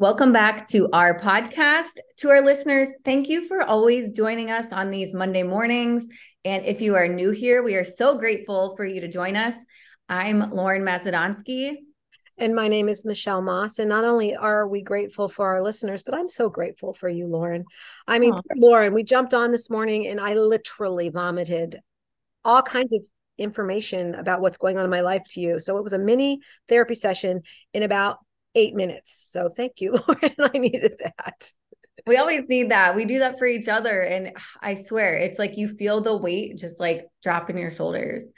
Welcome back to our podcast. To our listeners, thank you for always joining us on these Monday mornings. And if you are new here, we are so grateful for you to join us. I'm Lauren Mazadonsky. And my name is Michelle Moss. And not only are we grateful for our listeners, but I'm so grateful for you, Lauren. I mean, Lauren, we jumped on this morning and I literally vomited all kinds of information about what's going on in my life to you. So it was a mini therapy session in about eight minutes. So thank you, Lauren. I needed that. We always need that. We do that for each other. And I swear, it's like you feel the weight just like dropping your shoulders.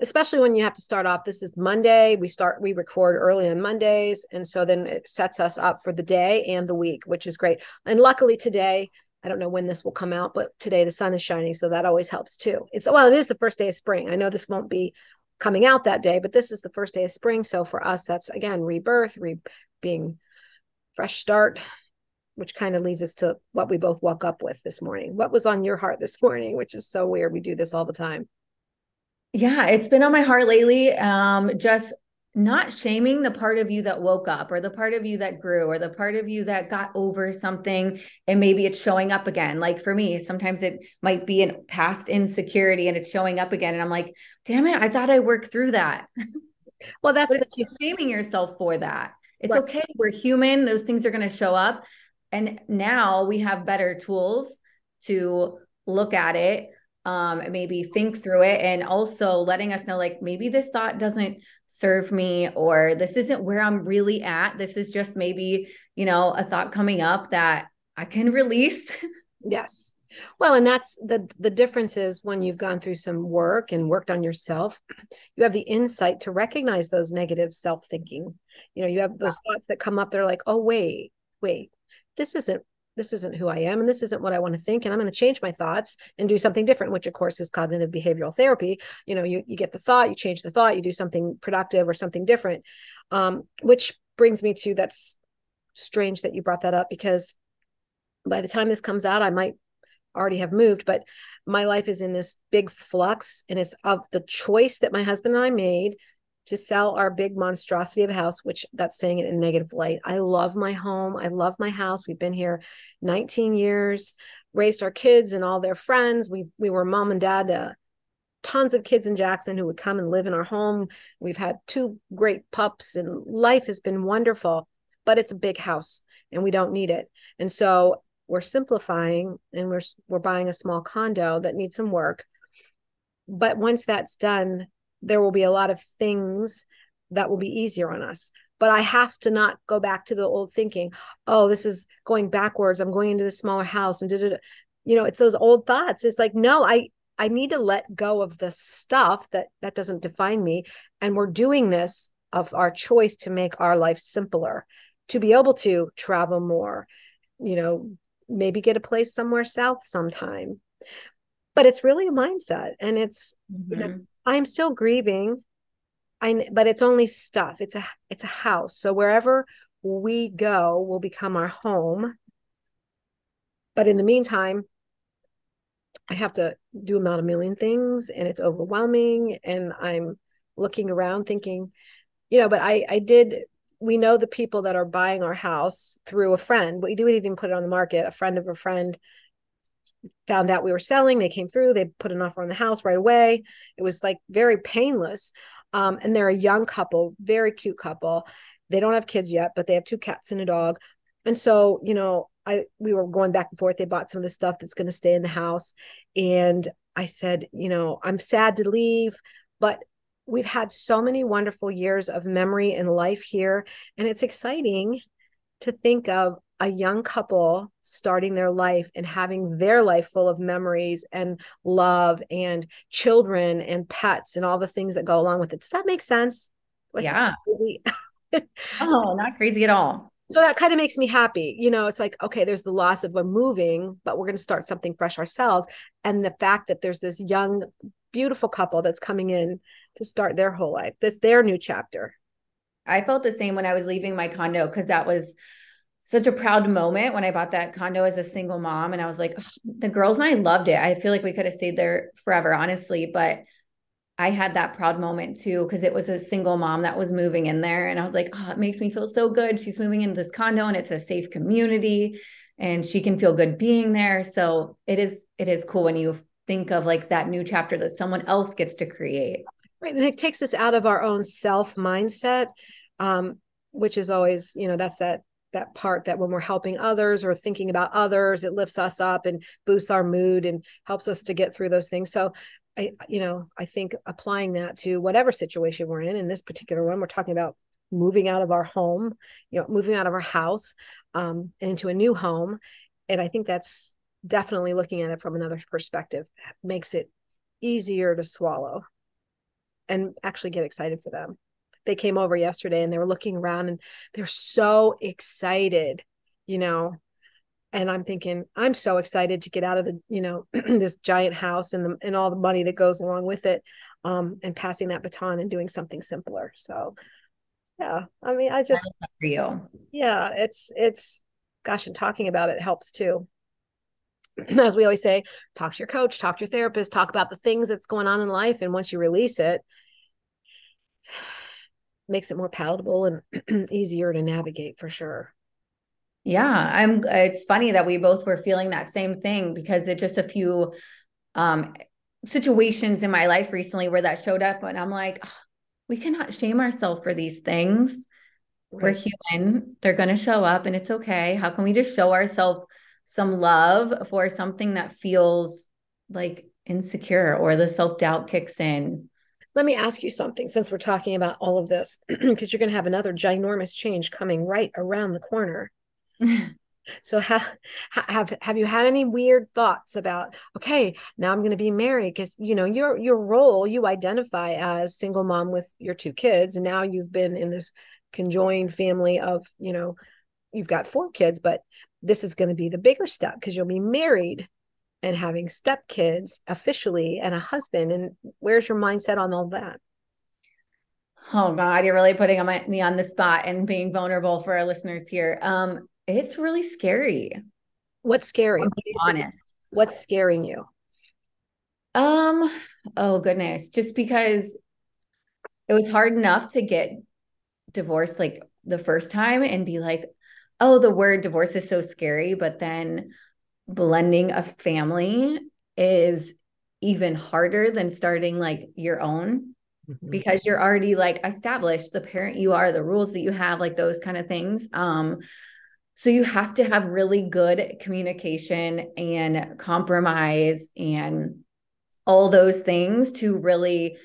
Especially when you have to start off. This is Monday. We start, we record early on Mondays. And so then it sets us up for the day and the week, which is great. And luckily today, I don't know when this will come out, but today the sun is shining. So that always helps too. It's well, it is the first day of spring. I know this won't be coming out that day, but this is the first day of spring. So for us, that's again rebirth, re- being fresh start, which kind of leads us to what we both woke up with this morning. What was on your heart this morning, which is so weird. We do this all the time. Yeah, it's been on my heart lately. Um, just not shaming the part of you that woke up or the part of you that grew or the part of you that got over something and maybe it's showing up again. Like for me sometimes it might be a past insecurity and it's showing up again and i'm like damn it i thought i worked through that. Well that's the- shaming yourself for that. It's right. okay we're human those things are going to show up. And now we have better tools to look at it um maybe think through it and also letting us know like maybe this thought doesn't serve me or this isn't where I'm really at. This is just maybe, you know, a thought coming up that I can release. Yes. Well, and that's the the difference is when you've gone through some work and worked on yourself, you have the insight to recognize those negative self-thinking. You know, you have those thoughts that come up, they're like, oh, wait, wait, this isn't this isn't who I am and this isn't what I want to think and I'm going to change my thoughts and do something different which of course is cognitive behavioral therapy. You know you you get the thought you change the thought you do something productive or something different um, which brings me to that's strange that you brought that up because by the time this comes out I might already have moved but my life is in this big flux and it's of the choice that my husband and I made to sell our big monstrosity of a house, which that's saying it in negative light. I love my home. I love my house. We've been here 19 years, raised our kids and all their friends. We we were mom and dad to tons of kids in Jackson who would come and live in our home. We've had two great pups and life has been wonderful, but it's a big house and we don't need it. And so we're simplifying and we're we're buying a small condo that needs some work. But once that's done, there will be a lot of things that will be easier on us. But i have to not go back to the old thinking oh this is going backwards. I'm going into the smaller house and did it you know it's those old thoughts. It's like no i i need to let go of the stuff that that doesn't define me. And we're doing this of our choice to make our life simpler to be able to travel more you know maybe get a place somewhere south sometime. But it's really a mindset and it's mm-hmm. you know, mm-hmm. I'm still grieving. I but it's only stuff. It's a it's a house. So wherever we go will become our home. But in the meantime, I have to do about a million things and it's overwhelming. And I'm looking around thinking, you know, but I I did we know the people that are buying our house through a friend. We didn't even put it on the market. A friend of a friend found out we were selling. They came through, they put an offer on the house right away. It was like very painless. Um, and they're a young couple, very cute couple. They don't have kids yet, but they have two cats and a dog. And so, you know, I we were going back and forth. They bought some of the stuff that's going to stay in the house. And I said, you know, I'm sad to leave, but we've had so many wonderful years of memory and life here. And it's exciting to think of a young couple starting their life and having their life full of memories and love and children and pets and all the things that go along with it. Does that make sense? Was yeah. oh, not crazy at all. So that kind of makes me happy. You know, it's like, okay, there's the loss of a moving, but we're going to start something fresh ourselves. And the fact that there's this young, beautiful couple that's coming in to start their whole life, that's their new chapter. I felt the same when I was leaving my condo because that was such a proud moment when I bought that condo as a single mom. And I was like, the girls and I loved it. I feel like we could have stayed there forever, honestly. But I had that proud moment too, because it was a single mom that was moving in there. And I was like, oh, it makes me feel so good. She's moving into this condo and it's a safe community and she can feel good being there. So it is, it is cool when you think of like that new chapter that someone else gets to create. Right. And it takes us out of our own self mindset, um, which is always, you know, that's that that part that when we're helping others or thinking about others, it lifts us up and boosts our mood and helps us to get through those things. So I, you know, I think applying that to whatever situation we're in, in this particular one, we're talking about moving out of our home, you know, moving out of our house um, into a new home. And I think that's definitely looking at it from another perspective makes it easier to swallow and actually get excited for them. They came over yesterday and they were looking around and they're so excited, you know, and i'm thinking i'm so excited to get out of the you know this giant house and the, and all the money that goes along with it um and passing that baton and doing something simpler. So yeah i mean i just for you yeah it's it's gosh and talking about it helps too. As we always say talk to your coach talk to your therapist talk about the things that's going on in life and once you release it makes it more palatable and easier to navigate for sure yeah, I'm it's funny that we both were feeling that same thing because it just a few um situations in my life recently where that showed up and I'm like, oh, we cannot shame ourselves for these things. Right. We're human. They're going to show up and it's okay. How can we just show ourselves some love for something that feels like insecure or the self-doubt kicks in? Let me ask you something since we're talking about all of this because you're going to have another ginormous change coming right around the corner. So have have have you had any weird thoughts about okay now i'm going to be married because you know your your role you identify as single mom with your two kids and now you've been in this conjoined family of you know you've got four kids but this is going to be the bigger step because you'll be married and having stepkids officially and a husband and where's your mindset on all that oh god you're really putting me on the spot and being vulnerable for our listeners here um it's really scary. What's scary? honest. What's scaring you? Um, oh goodness, just because it was hard enough to get divorced like the first time and be like, oh, the word divorce is so scary, but then blending a family is even harder than starting like your own mm-hmm. because you're already like established the parent you are the rules that you have like those kind of things um so you have to have really good communication and compromise and all those things to really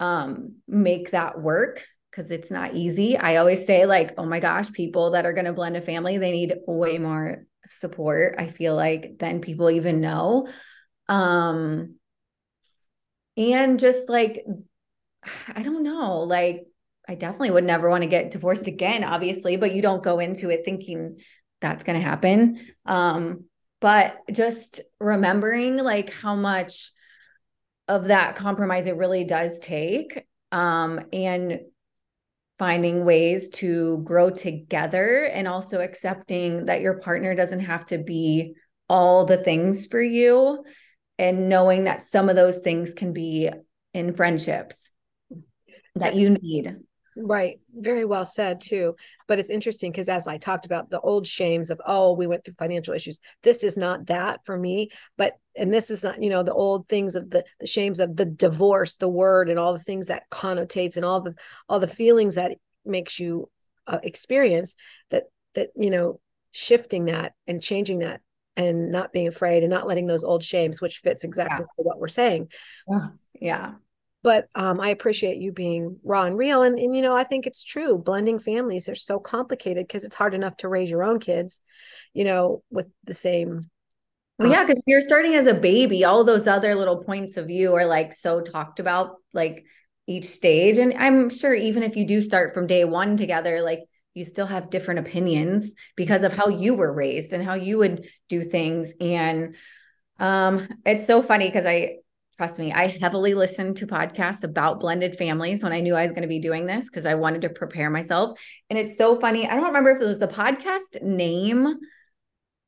um, make that work because it's not easy. I always say, like, oh my gosh, people that are going to blend a family, they need way more support. I feel like than people even know. Um, and just like, I don't know, like I definitely would never want to get divorced again, obviously, but you don't go into it thinking that's going to happen. Um, but just remembering like how much of that compromise it really does take um, and finding ways to grow together and also accepting that your partner doesn't have to be all the things for you and knowing that some of those things can be in friendships that you need Right. Very well said, too. But it's interesting because as I talked about the old shames of, oh, we went through financial issues, this is not that for me. But, and this is not, you know, the old things of the, the shames of the divorce, the word, and all the things that connotates and all the, all the feelings that makes you uh, experience that, that, you know, shifting that and changing that and not being afraid and not letting those old shames, which fits exactly yeah. what we're saying. Yeah but um, I appreciate you being raw and real. And, and, you know, I think it's true. Blending families are so complicated because it's hard enough to raise your own kids, you know, with the same. Well, yeah, because you're starting as a baby, all those other little points of view are like so talked about, like each stage. And I'm sure even if you do start from day one together, like you still have different opinions because of how you were raised and how you would do things. And um, it's so funny because I trust me, I heavily listened to podcasts about blended families when I knew I was going to be doing this because I wanted to prepare myself. And it's so funny. I don't remember if it was the podcast name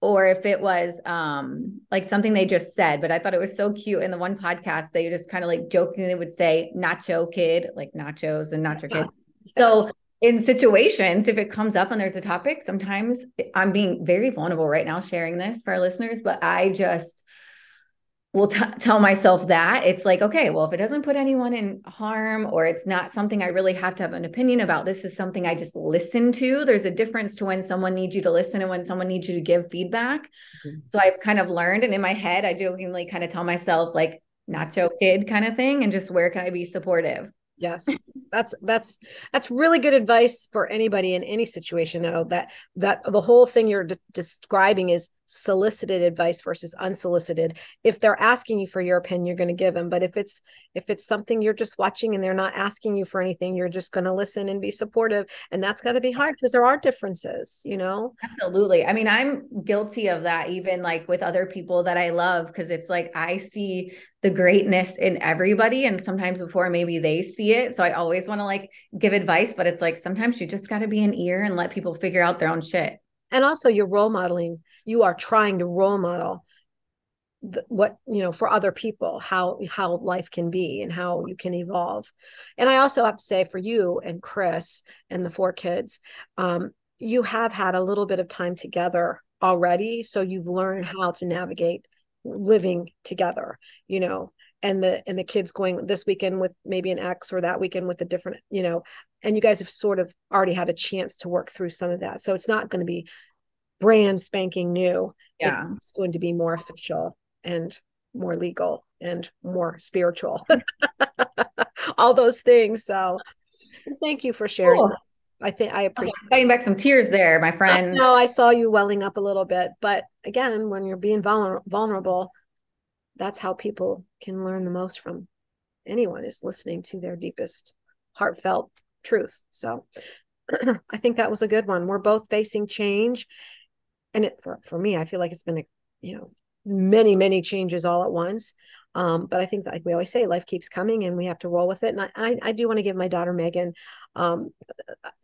or if it was um like something they just said but i thought it was so cute in the one podcast they just kind of like jokingly would say nacho kid like nachos and nacho kid so in situations if it comes up and there's a topic sometimes i'm being very vulnerable right now sharing this for our listeners but i just will t- tell myself that it's like okay well if it doesn't put anyone in harm or it's not something i really have to have an opinion about this is something i just listen to there's a difference to when someone needs you to listen and when someone needs you to give feedback mm-hmm. so i've kind of learned and in my head i jokingly kind of tell myself like nacho kid kind of thing and just where can i be supportive yes that's that's that's really good advice for anybody in any situation though that that the whole thing you're de- describing is solicited advice versus unsolicited. If they're asking you for your opinion you're going to give them but if it's if it's something you're just watching and they're not asking you for anything you're just going to listen and be supportive and that's got to be hard because there are differences you know? Absolutely. I mean i'm guilty of that even like with other people that i love because it's like i see the greatness in everybody and sometimes before maybe they see it so i always want to like give advice but it's like sometimes you just got to be an ear and let people figure out their own shit and also you're role modeling you are trying to role model the, what you know for other people how how life can be and how you can evolve. And i also have to say for you and chris and the four kids um, you have had a little bit of time together already. So you've learned how to navigate living together you know and the and the kids going this weekend with maybe an ex or that weekend with a different you know and you guys have sort of already had a chance to work through some of that so it's not going to be brand spanking new. Yeah. It's going to be more official and more legal and more spiritual. All those things. So thank you for sharing. Cool. I think I appreciate fighting back some tears there, my friend. No, I saw you welling up a little bit, but again, when you're being vulner- vulnerable, that's how people can learn the most from anyone is listening to their deepest heartfelt truth. So I think that was a good one. We're both facing change and it for, for me i feel like it's been a you know many many changes all at once um, but i think like we always say life keeps coming and we have to roll with it and i i, do want to give my daughter megan um,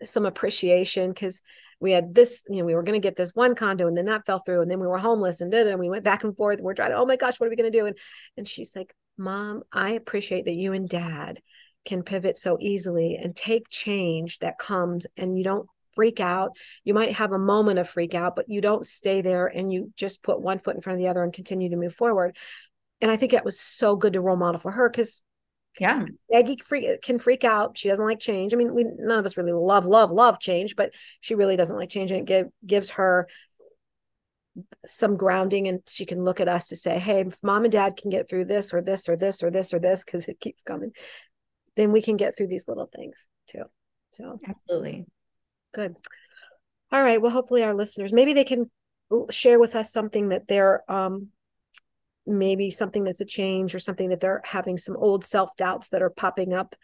some appreciation because we had this you know we were going to get this one condo and then that fell through and then we were homeless and did and we went back and forth and we're trying to, oh my gosh what are we going to do and and she's like mom i appreciate that you and dad can pivot so easily and take change that comes and you don't freak out. You might have a moment of freak out, but you don't stay there and you just put one foot in front of the other and continue to move forward. And I think that was so good to role model for her because yeah, Aggie freak, can freak out. She doesn't like change. I mean, we none of us really love, love, love change, but she really doesn't like change, and it give, gives her some grounding, and she can look at us to say, "Hey, if mom and dad can get through this, or this, or this, or this, or this, because it keeps coming, then we can get through these little things too." So absolutely, Good. All right. Well, hopefully our listeners maybe they can share with us something that they're um maybe something that's a change or something that they're having some old self doubts that are popping up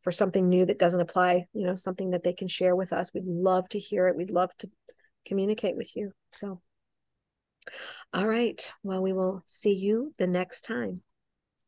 for something new that doesn't apply, you know, something that they can share with us. We'd love to hear it. We'd love to communicate with you. So, all right. Well, we will see you the next time.